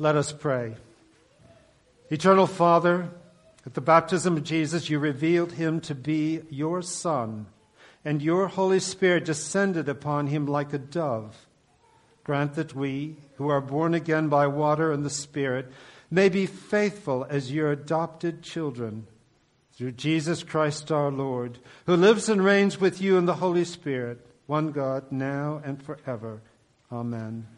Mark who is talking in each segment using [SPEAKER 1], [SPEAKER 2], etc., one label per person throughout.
[SPEAKER 1] Let us pray. Eternal Father, at the baptism of Jesus, you revealed him to be your Son, and your Holy Spirit descended upon him like a dove. Grant that we, who are born again by water and the Spirit, may be faithful as your adopted children. Through Jesus Christ our Lord, who lives and reigns with you in the Holy Spirit, one God, now and forever. Amen.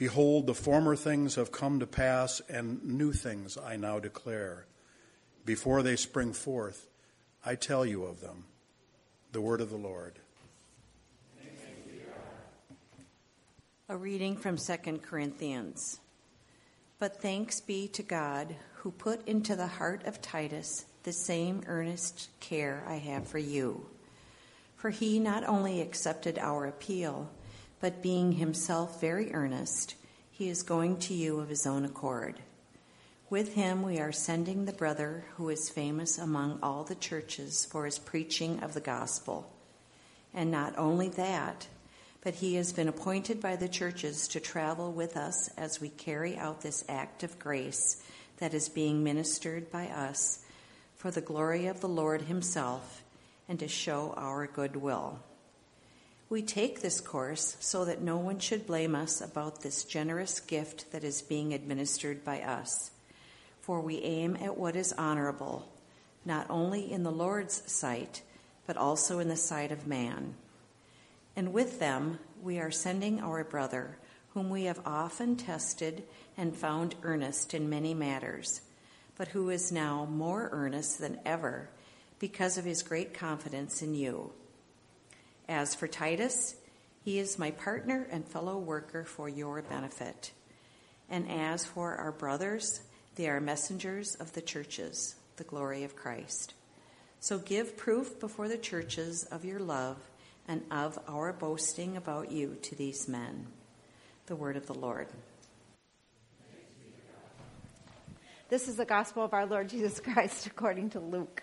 [SPEAKER 2] Behold, the former things have come to pass, and new things I now declare. Before they spring forth, I tell you of them. The word of the Lord.
[SPEAKER 3] A reading from 2 Corinthians. But thanks be to God who put into the heart of Titus the same earnest care I have for you. For he not only accepted our appeal, but being himself very earnest, he is going to you of his own accord. With him we are sending the brother who is famous among all the churches for his preaching of the gospel. And not only that, but he has been appointed by the churches to travel with us as we carry out this act of grace that is being ministered by us for the glory of the Lord himself and to show our goodwill. We take this course so that no one should blame us about this generous gift that is being administered by us. For we aim at what is honorable, not only in the Lord's sight, but also in the sight of man. And with them, we are sending our brother, whom we have often tested and found earnest in many matters, but who is now more earnest than ever because of his great confidence in you. As for Titus, he is my partner and fellow worker for your benefit. And as for our brothers, they are messengers of the churches, the glory of Christ. So give proof before the churches of your love and of our boasting about you to these men. The word of the Lord.
[SPEAKER 4] This is the gospel of our Lord Jesus Christ according to Luke.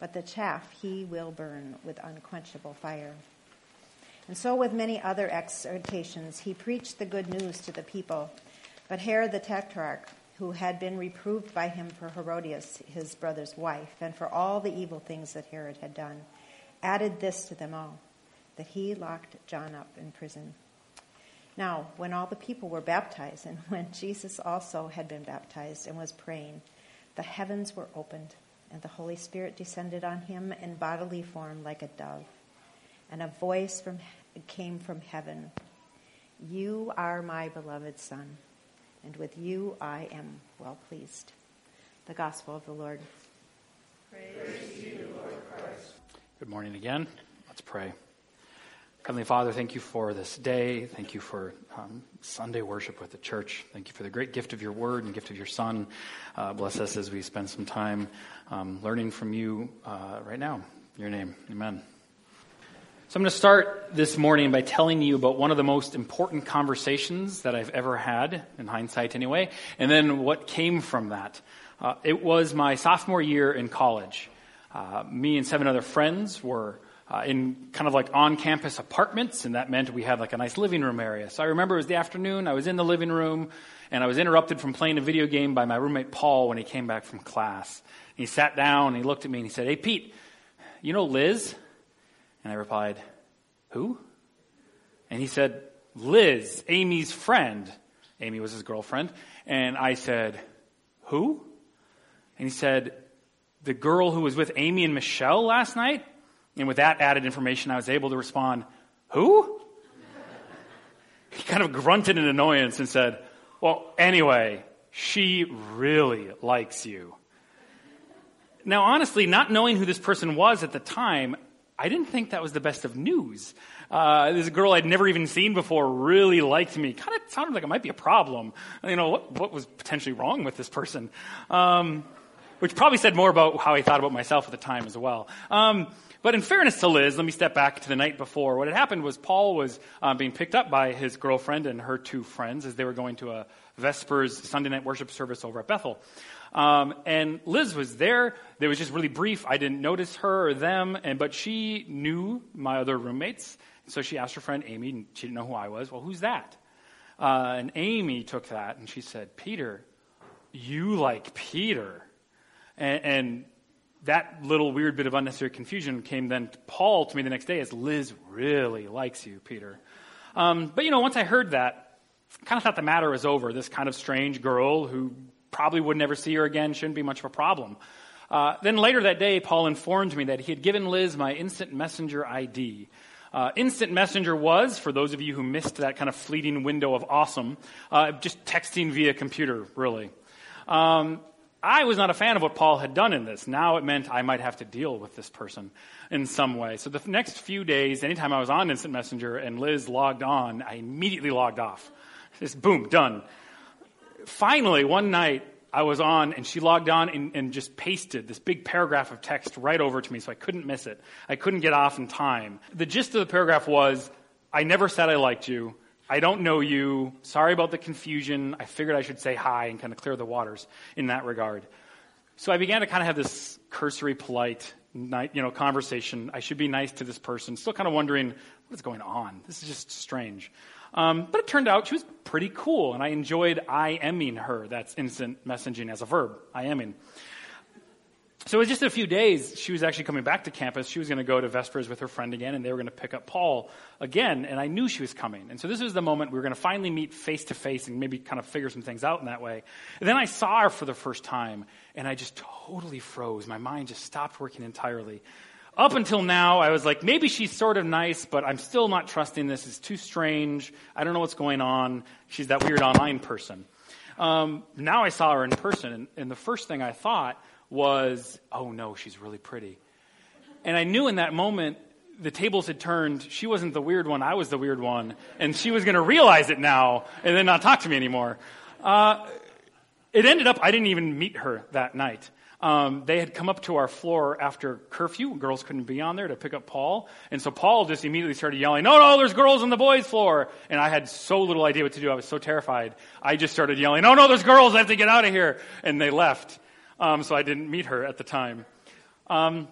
[SPEAKER 4] but the chaff he will burn with unquenchable fire. And so, with many other exhortations, he preached the good news to the people. But Herod the Tetrarch, who had been reproved by him for Herodias, his brother's wife, and for all the evil things that Herod had done, added this to them all that he locked John up in prison. Now, when all the people were baptized, and when Jesus also had been baptized and was praying, the heavens were opened and the Holy Spirit descended on him in bodily form like a dove. And a voice from, came from heaven You are my beloved Son, and with you I am well pleased. The Gospel of the Lord.
[SPEAKER 5] Praise to you, Lord Christ. Good morning again. Let's pray. Heavenly Father, thank you for this day. Thank you for um, Sunday worship with the church. Thank you for the great gift of your word and gift of your son. Uh, bless us as we spend some time um, learning from you uh, right now. In your name, amen. So I'm going to start this morning by telling you about one of the most important conversations that I've ever had, in hindsight anyway, and then what came from that. Uh, it was my sophomore year in college. Uh, me and seven other friends were uh, in kind of like on campus apartments, and that meant we had like a nice living room area. So I remember it was the afternoon, I was in the living room, and I was interrupted from playing a video game by my roommate Paul when he came back from class. He sat down, and he looked at me, and he said, Hey, Pete, you know Liz? And I replied, Who? And he said, Liz, Amy's friend. Amy was his girlfriend. And I said, Who? And he said, The girl who was with Amy and Michelle last night? And with that added information, I was able to respond, Who? He kind of grunted in annoyance and said, Well, anyway, she really likes you. Now, honestly, not knowing who this person was at the time, I didn't think that was the best of news. Uh, this girl I'd never even seen before really liked me. Kind of sounded like it might be a problem. You know, what, what was potentially wrong with this person? Um, which probably said more about how I thought about myself at the time as well. Um, but in fairness to Liz, let me step back to the night before. What had happened was Paul was um, being picked up by his girlfriend and her two friends as they were going to a Vespers Sunday night worship service over at Bethel. Um, and Liz was there. It was just really brief. I didn't notice her or them, and but she knew my other roommates. So she asked her friend Amy, and she didn't know who I was. Well, who's that? Uh, and Amy took that and she said, Peter, you like Peter. And, and that little weird bit of unnecessary confusion came then to Paul to me the next day as Liz really likes you, Peter. Um, but you know, once I heard that, kind of thought the matter was over. This kind of strange girl who probably would never see her again shouldn't be much of a problem. Uh, then later that day, Paul informed me that he had given Liz my instant messenger ID. Uh, instant messenger was, for those of you who missed that kind of fleeting window of awesome, uh, just texting via computer, really. Um, I was not a fan of what Paul had done in this. Now it meant I might have to deal with this person in some way. So the next few days, anytime I was on Instant Messenger and Liz logged on, I immediately logged off. Just boom, done. Finally, one night, I was on and she logged on and, and, just pasted this big paragraph of text right over to me so I couldn't miss it. I couldn't get off in time. The gist of the paragraph was I never said I liked you. I don't know you. Sorry about the confusion. I figured I should say hi and kind of clear the waters in that regard. So I began to kind of have this cursory, polite, you know, conversation. I should be nice to this person. Still kind of wondering what's going on. This is just strange. Um, but it turned out she was pretty cool, and I enjoyed I aming her. That's instant messaging as a verb. I aming. So it was just a few days. She was actually coming back to campus. She was going to go to Vespers with her friend again, and they were going to pick up Paul again. And I knew she was coming. And so this was the moment we were going to finally meet face to face and maybe kind of figure some things out in that way. And then I saw her for the first time, and I just totally froze. My mind just stopped working entirely. Up until now, I was like, maybe she's sort of nice, but I'm still not trusting this. It's too strange. I don't know what's going on. She's that weird online person. Um, now I saw her in person, and, and the first thing I thought was, oh no, she's really pretty. And I knew in that moment the tables had turned. She wasn't the weird one, I was the weird one. And she was going to realize it now and then not talk to me anymore. Uh, it ended up, I didn't even meet her that night. Um, they had come up to our floor after curfew. Girls couldn't be on there to pick up Paul. And so Paul just immediately started yelling, No, no, there's girls on the boys' floor. And I had so little idea what to do. I was so terrified. I just started yelling, No, no, there's girls. I have to get out of here. And they left um, so I didn't meet her at the time. Um,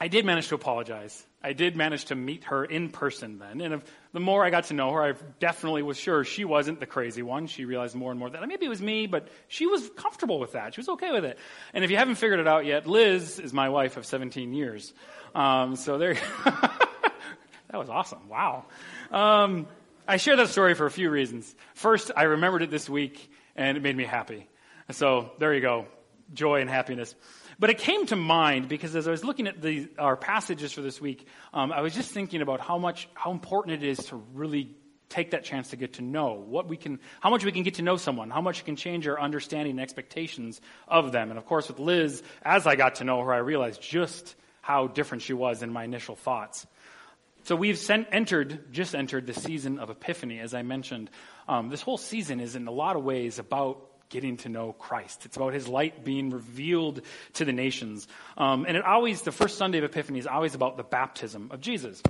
[SPEAKER 5] I did manage to apologize. I did manage to meet her in person then. And if, the more I got to know her, I definitely was sure she wasn't the crazy one. She realized more and more that maybe it was me, but she was comfortable with that. She was okay with it. And if you haven't figured it out yet, Liz is my wife of 17 years. Um, so there, that was awesome. Wow. Um, I share that story for a few reasons. First, I remembered it this week and it made me happy. So there you go joy and happiness. But it came to mind because as I was looking at the, our passages for this week, um, I was just thinking about how much, how important it is to really take that chance to get to know what we can, how much we can get to know someone, how much it can change our understanding and expectations of them. And of course, with Liz, as I got to know her, I realized just how different she was in my initial thoughts. So we've sent, entered, just entered the season of Epiphany, as I mentioned. Um, this whole season is in a lot of ways about getting to know Christ. It's about his light being revealed to the nations. Um, and it always, the first Sunday of Epiphany is always about the baptism of Jesus.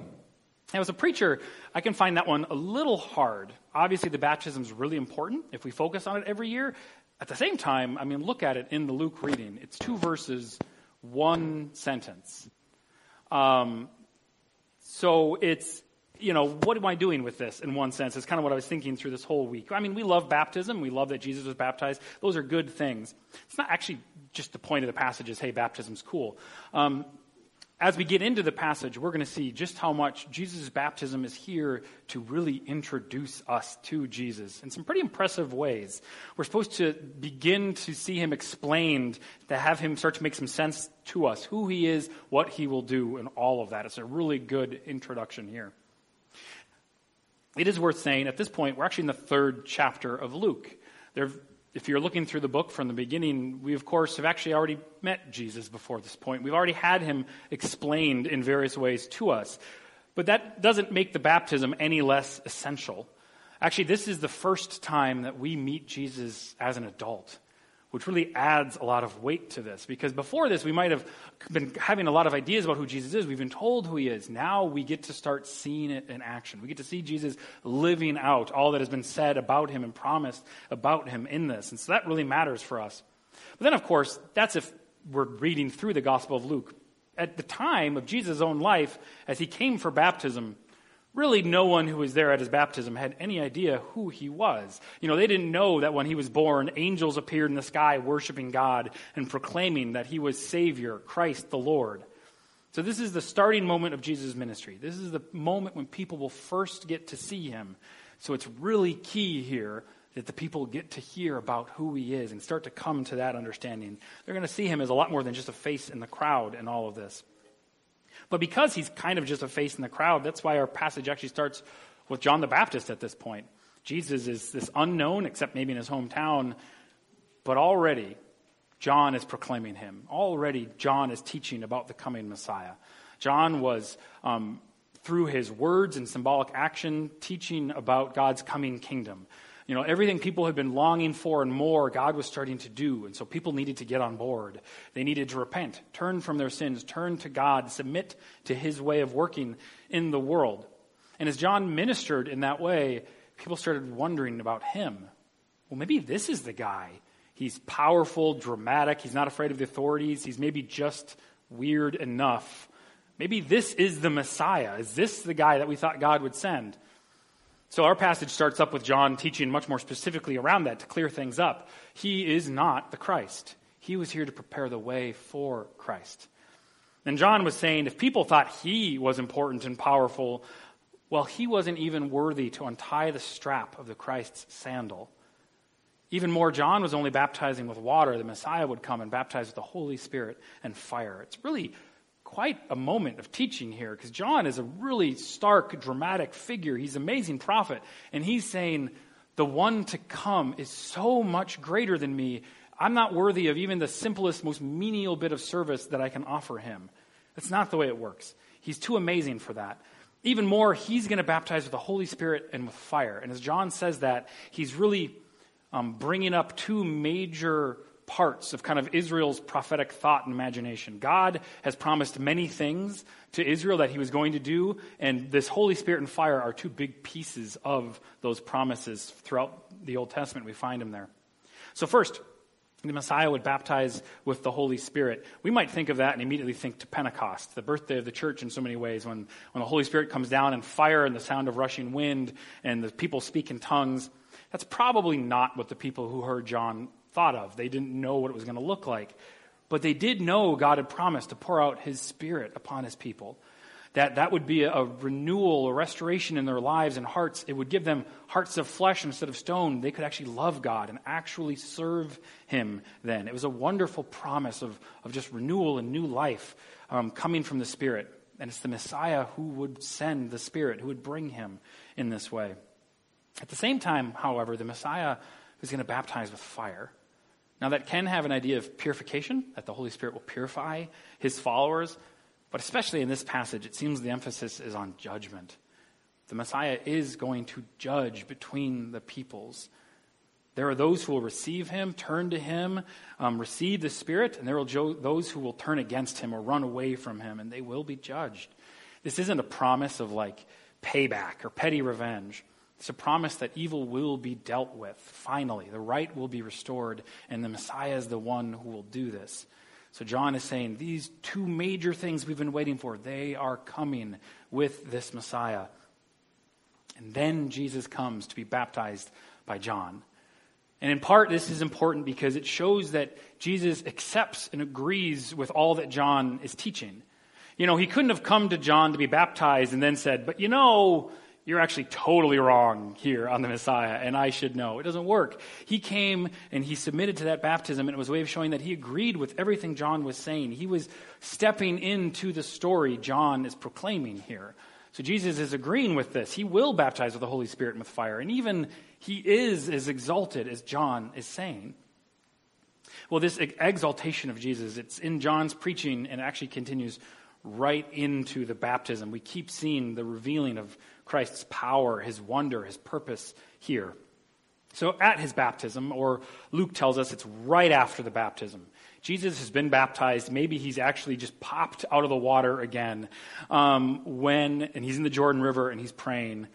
[SPEAKER 5] Now, as a preacher, I can find that one a little hard. Obviously, the baptism is really important if we focus on it every year. At the same time, I mean, look at it in the Luke reading. It's two verses, one sentence. Um, so it's, you know, what am I doing with this in one sense? It's kind of what I was thinking through this whole week. I mean, we love baptism. We love that Jesus was baptized. Those are good things. It's not actually just the point of the passage is, hey, baptism's cool. Um, as we get into the passage, we're going to see just how much Jesus' baptism is here to really introduce us to Jesus in some pretty impressive ways. We're supposed to begin to see him explained, to have him start to make some sense to us, who he is, what he will do, and all of that. It's a really good introduction here. It is worth saying at this point, we're actually in the third chapter of Luke. There if you're looking through the book from the beginning, we, of course, have actually already met Jesus before this point. We've already had him explained in various ways to us. But that doesn't make the baptism any less essential. Actually, this is the first time that we meet Jesus as an adult which really adds a lot of weight to this. Because before this, we might have been having a lot of ideas about who Jesus is. We've been told who he is. Now we get to start seeing it in action. We get to see Jesus living out all that has been said about him and promised about him in this. And so that really matters for us. But then, of course, that's if we're reading through the Gospel of Luke. At the time of Jesus' own life, as he came for baptism, Really, no one who was there at his baptism had any idea who he was. You know, they didn't know that when he was born, angels appeared in the sky worshiping God and proclaiming that he was Savior, Christ the Lord. So, this is the starting moment of Jesus' ministry. This is the moment when people will first get to see him. So, it's really key here that the people get to hear about who he is and start to come to that understanding. They're going to see him as a lot more than just a face in the crowd and all of this. But because he's kind of just a face in the crowd, that's why our passage actually starts with John the Baptist at this point. Jesus is this unknown, except maybe in his hometown, but already John is proclaiming him. Already John is teaching about the coming Messiah. John was, um, through his words and symbolic action, teaching about God's coming kingdom. You know, everything people had been longing for and more, God was starting to do. And so people needed to get on board. They needed to repent, turn from their sins, turn to God, submit to his way of working in the world. And as John ministered in that way, people started wondering about him. Well, maybe this is the guy. He's powerful, dramatic. He's not afraid of the authorities. He's maybe just weird enough. Maybe this is the Messiah. Is this the guy that we thought God would send? So our passage starts up with John teaching much more specifically around that to clear things up. He is not the Christ. He was here to prepare the way for Christ. And John was saying if people thought he was important and powerful, well, he wasn't even worthy to untie the strap of the Christ's sandal. Even more, John was only baptizing with water. The Messiah would come and baptize with the Holy Spirit and fire. It's really quite a moment of teaching here because John is a really stark, dramatic figure. He's an amazing prophet. And he's saying, The one to come is so much greater than me. I'm not worthy of even the simplest, most menial bit of service that I can offer him. That's not the way it works. He's too amazing for that. Even more, he's going to baptize with the Holy Spirit and with fire. And as John says that, he's really um, bringing up two major parts of kind of Israel's prophetic thought and imagination. God has promised many things to Israel that he was going to do, and this Holy Spirit and fire are two big pieces of those promises throughout the Old Testament. We find them there. So, first, the Messiah would baptize with the Holy Spirit. We might think of that and immediately think to Pentecost, the birthday of the church in so many ways, when, when the Holy Spirit comes down and fire and the sound of rushing wind and the people speak in tongues. That's probably not what the people who heard John thought of. They didn't know what it was going to look like. But they did know God had promised to pour out his spirit upon his people. That that would be a, renewal, a restoration in their lives and hearts. It would give them hearts of flesh instead of stone. They could actually love God and actually serve him then. It was a wonderful promise of, of just renewal and new life um, coming from the Spirit. And it's the Messiah who would send the Spirit, who would bring him in this way. At the same time, however, the Messiah is going to baptize with fire. Now, that can have an idea of purification, that the Holy Spirit will purify his followers, But especially in this passage, it seems the emphasis is on judgment. The Messiah is going to judge between the peoples. There are those who will receive him, turn to him, um, receive the Spirit, and there are jo- those who will turn against him or run away from him, and they will be judged. This isn't a promise of like payback or petty revenge. It's a promise that evil will be dealt with, finally. The right will be restored, and the Messiah is the one who will do this. So John is saying these two major things we've been waiting for, they are coming with this Messiah. And then Jesus comes to be baptized by John. And in part, this is important because it shows that Jesus accepts and agrees with all that John is teaching. You know, he couldn't have come to John to be baptized and then said, but you know, you're actually totally wrong here on the Messiah, and I should know. It doesn't work. He came and he submitted to that baptism, and it was a way of showing that he agreed with everything John was saying. He was stepping into the story John is proclaiming here. So Jesus is agreeing with this. He will baptize with the Holy Spirit and with fire, and even he is as exalted as John is saying. Well, this exaltation of Jesus, it's in John's preaching and actually continues right into the baptism. We keep seeing the revealing of Christ's power, his wonder, his purpose here. So at his baptism, or Luke tells us it's right after the baptism, Jesus has been baptized. Maybe he's actually just popped out of the water again um, when, and he's in the Jordan River and he's praying.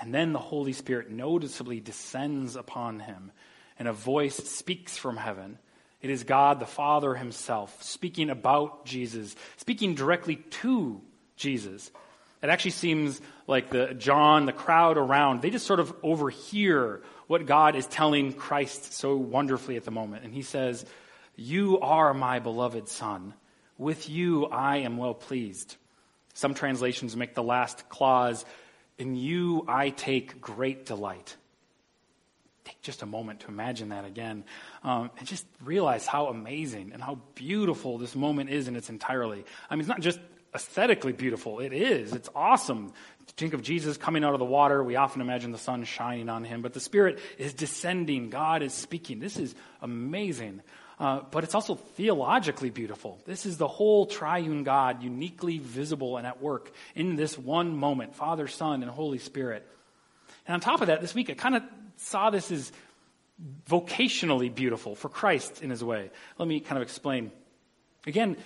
[SPEAKER 5] And then the Holy Spirit noticeably descends upon him, and a voice speaks from heaven. It is God the Father himself speaking about Jesus, speaking directly to Jesus. It actually seems like the John, the crowd around, they just sort of overhear what God is telling Christ so wonderfully at the moment. And he says, You are my beloved Son. With you I am well pleased. Some translations make the last clause, In you I take great delight. Take just a moment to imagine that again um, and just realize how amazing and how beautiful this moment is in its entirety. I mean, it's not just aesthetically beautiful. It is. It's awesome. Think of Jesus coming out of the water. We often imagine the sun shining on him, but the Spirit is descending. God is speaking. This is amazing. Uh, but it's also theologically beautiful. This is the whole triune God uniquely visible and at work in this one moment Father, Son, and Holy Spirit. And on top of that, this week I kind of saw this as vocationally beautiful for Christ in his way. Let me kind of explain. Again,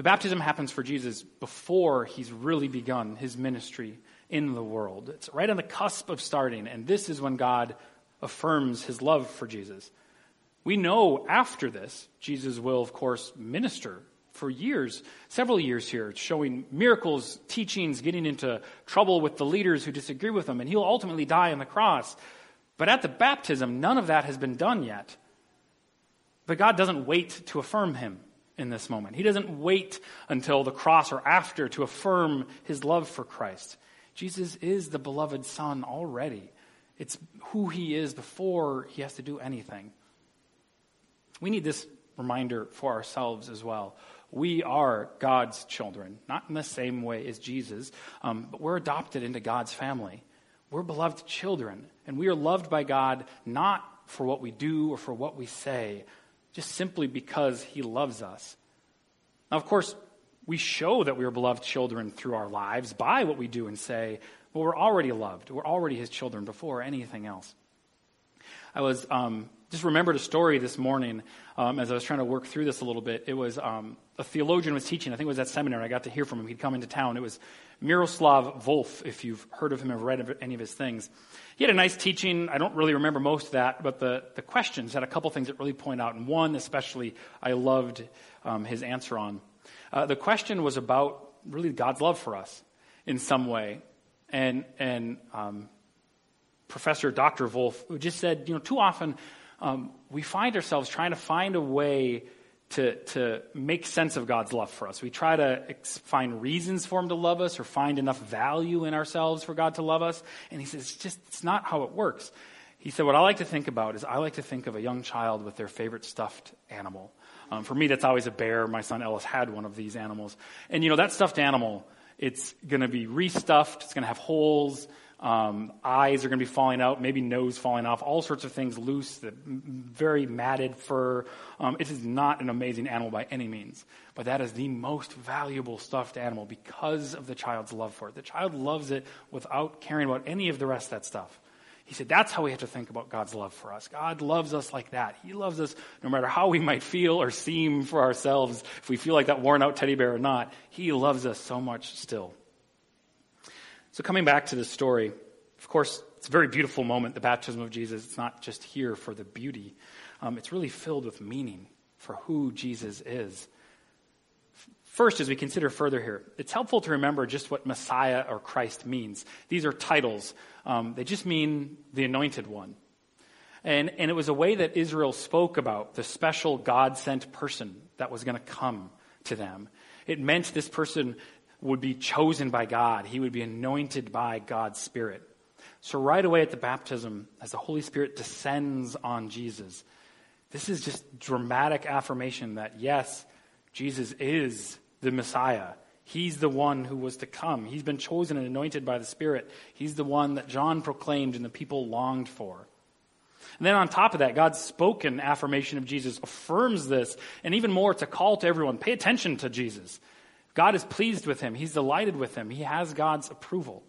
[SPEAKER 5] the baptism happens for Jesus before he's really begun his ministry in the world. It's right on the cusp of starting, and this is when God affirms his love for Jesus. We know after this, Jesus will, of course, minister for years, several years here, showing miracles, teachings, getting into trouble with the leaders who disagree with him, and he'll ultimately die on the cross. But at the baptism, none of that has been done yet. But God doesn't wait to affirm him in this moment. He doesn't wait until the cross or after to affirm his love for Christ. Jesus is the beloved Son already. It's who he is before he has to do anything. We need this reminder for ourselves as well. We are God's children, not in the same way as Jesus, um, but we're adopted into God's family. We're beloved children, and we are loved by God not for what we do or for what we say, just simply because he loves us. Now, of course, we show that we are beloved children through our lives by what we do and say, but we're already loved. We're already his children before anything else. I was um, just remembered a story this morning um, as I was trying to work through this a little bit. It was um, a theologian was teaching. I think it was at seminary. I got to hear from him. He'd come into town. It was Miroslav Volf, if you've heard of him or read any of his things. He had a nice teaching. I don't really remember most of that, but the, the questions had a couple things that really point out. And one, especially, I loved um, his answer on. Uh, the question was about really God's love for us in some way. And, and um, Professor Dr. Volf just said, you know, too often um, we find ourselves trying to find a way to, to make sense of God's love for us. We try to ex- find reasons for Him to love us or find enough value in ourselves for God to love us. And He says, it's just, it's not how it works. He said, what I like to think about is I like to think of a young child with their favorite stuffed animal. Um, for me, that's always a bear. My son Ellis had one of these animals. And, you know, that stuffed animal, it's going to be restuffed. It's going to have holes. Um, eyes are going to be falling out, maybe nose falling off, all sorts of things loose, the very matted fur. Um, it is not an amazing animal by any means, but that is the most valuable stuffed animal because of the child's love for it. The child loves it without caring about any of the rest of that stuff. He said that's how we have to think about God's love for us. God loves us like that. He loves us no matter how we might feel or seem for ourselves, if we feel like that worn out teddy bear or not. He loves us so much still. So, coming back to the story, of course, it's a very beautiful moment, the baptism of Jesus. It's not just here for the beauty, um, it's really filled with meaning for who Jesus is. First, as we consider further here, it's helpful to remember just what Messiah or Christ means. These are titles, um, they just mean the anointed one. And, and it was a way that Israel spoke about the special God sent person that was going to come to them. It meant this person would be chosen by God, he would be anointed by God's Spirit. So, right away at the baptism, as the Holy Spirit descends on Jesus, this is just dramatic affirmation that yes, Jesus is the Messiah. He's the one who was to come. He's been chosen and anointed by the Spirit. He's the one that John proclaimed and the people longed for. And then on top of that, God's spoken affirmation of Jesus affirms this, and even more, it's a call to everyone pay attention to Jesus. God is pleased with him, He's delighted with him, He has God's approval.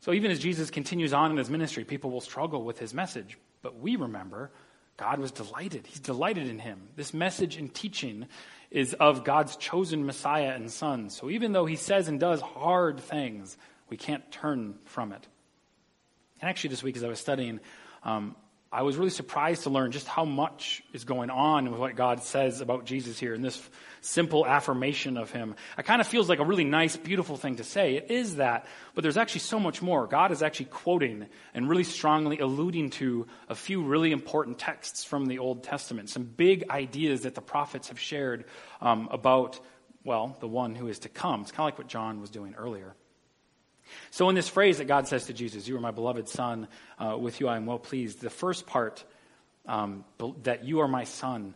[SPEAKER 5] So even as Jesus continues on in his ministry, people will struggle with his message. But we remember God was delighted. He's delighted in him. This message and teaching is of God's chosen Messiah and Son. So even though he says and does hard things, we can't turn from it. And actually, this week as I was studying, um, I was really surprised to learn just how much is going on with what God says about Jesus here in this simple affirmation of him. It kind of feels like a really nice, beautiful thing to say. It is that, but there's actually so much more. God is actually quoting and really strongly alluding to a few really important texts from the Old Testament, some big ideas that the prophets have shared um, about, well, the one who is to come. It's kind of like what John was doing earlier. So, in this phrase that God says to Jesus, You are my beloved Son, uh, with you I am well pleased, the first part, um, that you are my Son,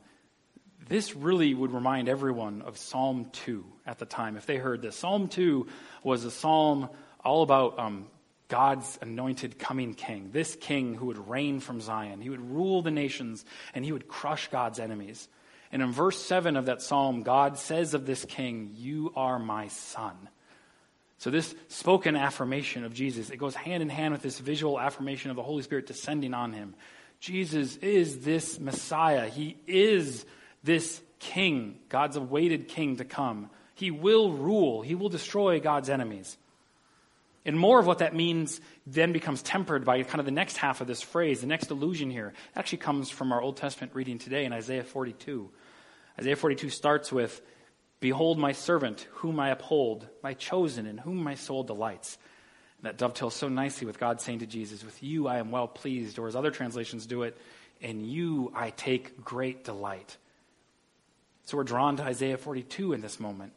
[SPEAKER 5] this really would remind everyone of Psalm 2 at the time, if they heard this. Psalm 2 was a psalm all about um, God's anointed coming king, this king who would reign from Zion. He would rule the nations and he would crush God's enemies. And in verse 7 of that psalm, God says of this king, You are my son. So, this spoken affirmation of Jesus, it goes hand in hand with this visual affirmation of the Holy Spirit descending on him. Jesus is this Messiah. He is this king, God's awaited king to come. He will rule, he will destroy God's enemies. And more of what that means then becomes tempered by kind of the next half of this phrase. The next allusion here actually comes from our Old Testament reading today in Isaiah 42. Isaiah 42 starts with, Behold my servant, whom I uphold, my chosen, in whom my soul delights. And that dovetails so nicely with God saying to Jesus, With you I am well pleased, or as other translations do it, in you I take great delight. So we're drawn to Isaiah 42 in this moment.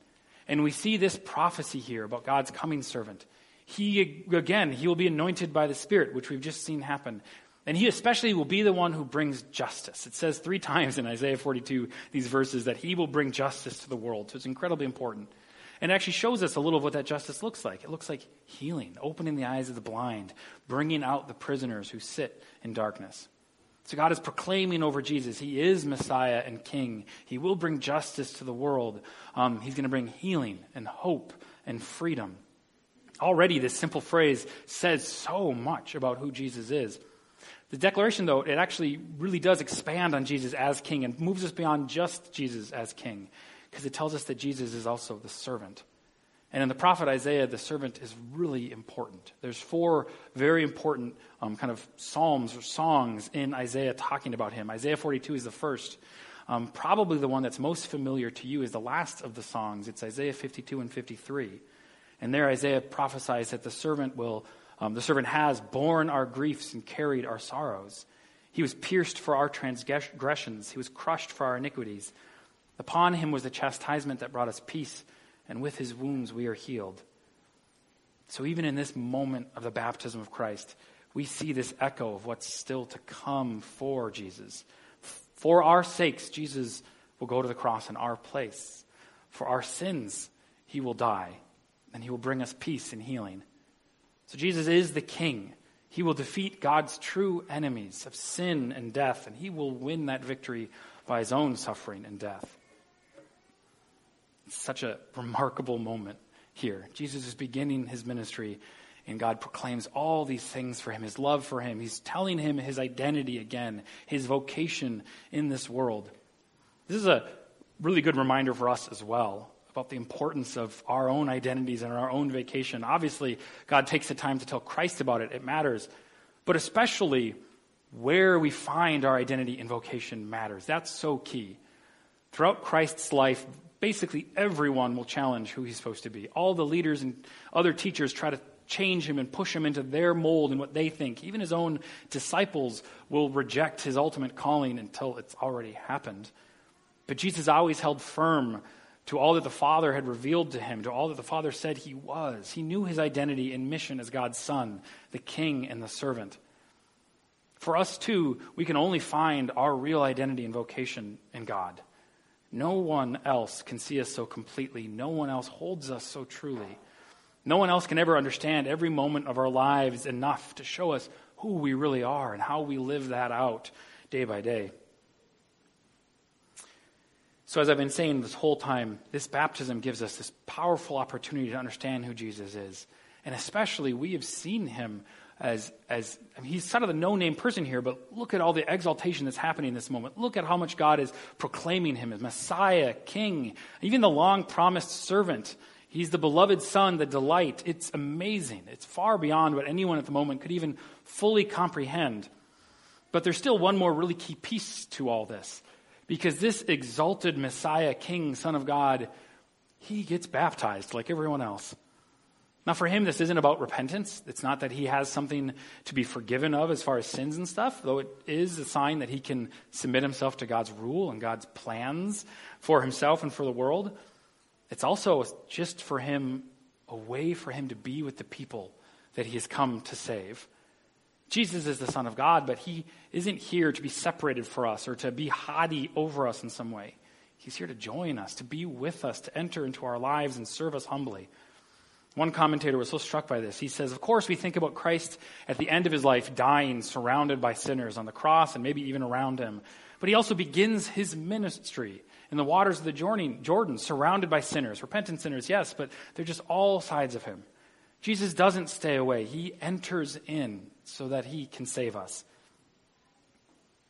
[SPEAKER 5] And we see this prophecy here about God's coming servant. He, again, he will be anointed by the Spirit, which we've just seen happen. And he especially will be the one who brings justice. It says three times in Isaiah 42, these verses, that he will bring justice to the world. So it's incredibly important. And it actually shows us a little of what that justice looks like. It looks like healing, opening the eyes of the blind, bringing out the prisoners who sit in darkness. So God is proclaiming over Jesus, He is Messiah and King. He will bring justice to the world. Um, he's going to bring healing and hope and freedom. Already, this simple phrase says so much about who Jesus is. The declaration, though, it actually really does expand on Jesus as king and moves us beyond just Jesus as king, because it tells us that Jesus is also the servant. And in the prophet Isaiah, the servant is really important. There's four very important um, kind of psalms or songs in Isaiah talking about him. Isaiah 42 is the first. Um, probably the one that's most familiar to you is the last of the songs. It's Isaiah 52 and 53. And there Isaiah prophesies that the servant will um, the servant has borne our griefs and carried our sorrows. He was pierced for our transgressions, he was crushed for our iniquities. Upon him was the chastisement that brought us peace, and with his wounds we are healed. So, even in this moment of the baptism of Christ, we see this echo of what's still to come for Jesus. For our sakes, Jesus will go to the cross in our place. For our sins, he will die, and he will bring us peace and healing. So Jesus is the king. He will defeat God's true enemies of sin and death, and he will win that victory by his own suffering and death. It's such a remarkable moment here. Jesus is beginning his ministry, and God proclaims all these things for him his love for him. He's telling him his identity again, his vocation in this world. This is a really good reminder for us as well about the importance of our own identities and our own vacation. Obviously, God takes the time to tell Christ about it, it matters. But especially, where we find our identity and vocation matters. That's so key. Throughout Christ's life, basically everyone will challenge who he's supposed to be. All the leaders and other teachers try to change him and push him into their mold and what they think. Even his own disciples will reject his ultimate calling until it's already happened. But Jesus always held firm to all that the Father had revealed to him, to all that the Father said he was. He knew his identity and mission as God's Son, the King and the servant. For us, too, we can only find our real identity and vocation in God. No one else can see us so completely. No one else holds us so truly. No one else can ever understand every moment of our lives enough to show us who we really are and how we live that out day by day. So, as I've been saying this whole time, this baptism gives us this powerful opportunity to understand who Jesus is. And especially, we have seen him as, as I mean, he's sort of the no name person here, but look at all the exaltation that's happening in this moment. Look at how much God is proclaiming him as Messiah, King, even the long promised servant. He's the beloved Son, the delight. It's amazing. It's far beyond what anyone at the moment could even fully comprehend. But there's still one more really key piece to all this. Because this exalted Messiah, King, Son of God, he gets baptized like everyone else. Now, for him, this isn't about repentance. It's not that he has something to be forgiven of as far as sins and stuff, though it is a sign that he can submit himself to God's rule and God's plans for himself and for the world. It's also just for him a way for him to be with the people that he has come to save. Jesus is the Son of God, but he isn't here to be separated for us or to be haughty over us in some way. He's here to join us, to be with us, to enter into our lives and serve us humbly. One commentator was so struck by this. He says, Of course, we think about Christ at the end of his life dying, surrounded by sinners on the cross and maybe even around him. But he also begins his ministry in the waters of the Jordan, surrounded by sinners. Repentant sinners, yes, but they're just all sides of him. Jesus doesn't stay away, he enters in so that he can save us.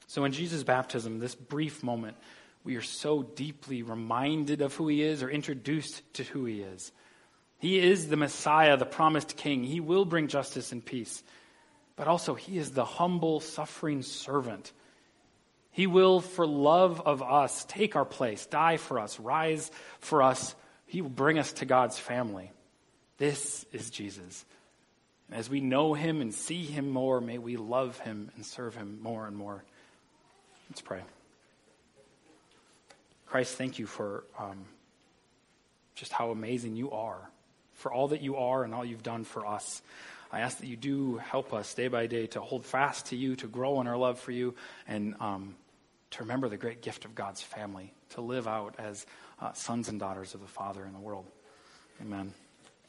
[SPEAKER 5] So, in Jesus' baptism, this brief moment, we are so deeply reminded of who he is or introduced to who he is. He is the Messiah, the promised King. He will bring justice and peace. But also, he is the humble, suffering servant. He will, for love of us, take our place, die for us, rise for us. He will bring us to God's family. This is Jesus. As we know him and see him more, may we love him and serve him more and more. Let's pray. Christ, thank you for um, just how amazing you are, for all that you are and all you've done for us. I ask that you do help us day by day to hold fast to you, to grow in our love for you, and um, to remember the great gift of God's family, to live out as uh, sons and daughters of the Father in the world. Amen.